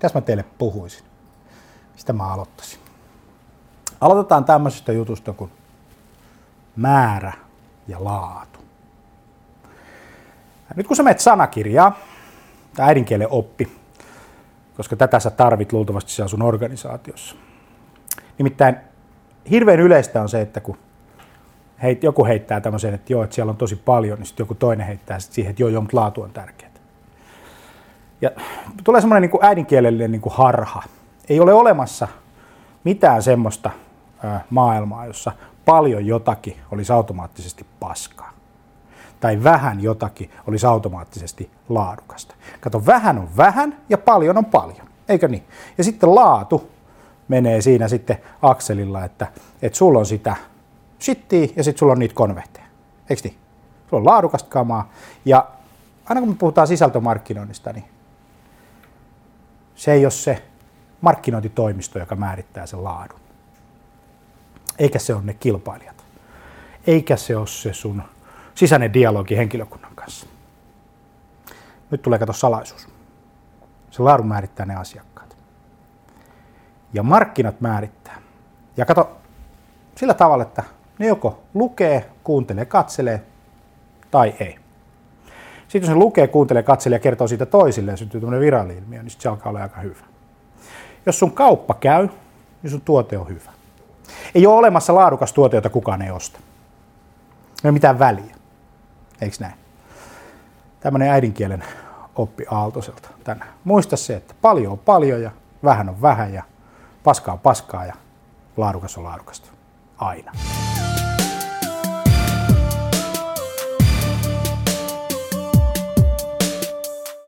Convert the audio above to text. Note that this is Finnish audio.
Mitäs mä teille puhuisin? Mistä mä aloittaisin? Aloitetaan tämmöisestä jutusta kuin määrä ja laatu. Nyt kun sä menet sanakirjaa, tai äidinkielen oppi, koska tätä sä tarvit luultavasti siellä sun organisaatiossa. Nimittäin hirveän yleistä on se, että kun heit, joku heittää tämmöisen, että joo, että siellä on tosi paljon, niin sitten joku toinen heittää sit siihen, että joo, joo, mutta laatu on tärkeää. Ja tulee semmoinen niin äidinkielellinen niin harha. Ei ole olemassa mitään semmoista maailmaa, jossa paljon jotakin olisi automaattisesti paskaa. Tai vähän jotakin olisi automaattisesti laadukasta. Kato, vähän on vähän ja paljon on paljon. Eikö niin? Ja sitten laatu menee siinä sitten akselilla, että, että sulla on sitä shittiä ja sitten sulla on niitä konvehteja. Eikö niin? Sulla on laadukasta kamaa. Ja aina kun me puhutaan sisältömarkkinoinnista, niin se ei ole se markkinointitoimisto, joka määrittää sen laadun. Eikä se ole ne kilpailijat. Eikä se ole se sun sisäinen dialogi henkilökunnan kanssa. Nyt tulee kato salaisuus. Se laadun määrittää ne asiakkaat. Ja markkinat määrittää. Ja kato sillä tavalla, että ne joko lukee, kuuntelee, katselee tai ei. Sitten jos se lukee, kuuntelee, katselee ja kertoo siitä toisille syntyy tämmöinen viralli-ilmiö, niin sitten se alkaa olla aika hyvä. Jos sun kauppa käy, niin sun tuote on hyvä. Ei ole olemassa laadukas tuote, jota kukaan ei osta. Ei ole mitään väliä. Eikö näin? Tämmöinen äidinkielen oppi Aaltoselta tänään. Muista se, että paljon on paljon ja vähän on vähän ja paskaa on paskaa ja laadukas on laadukasta. Aina.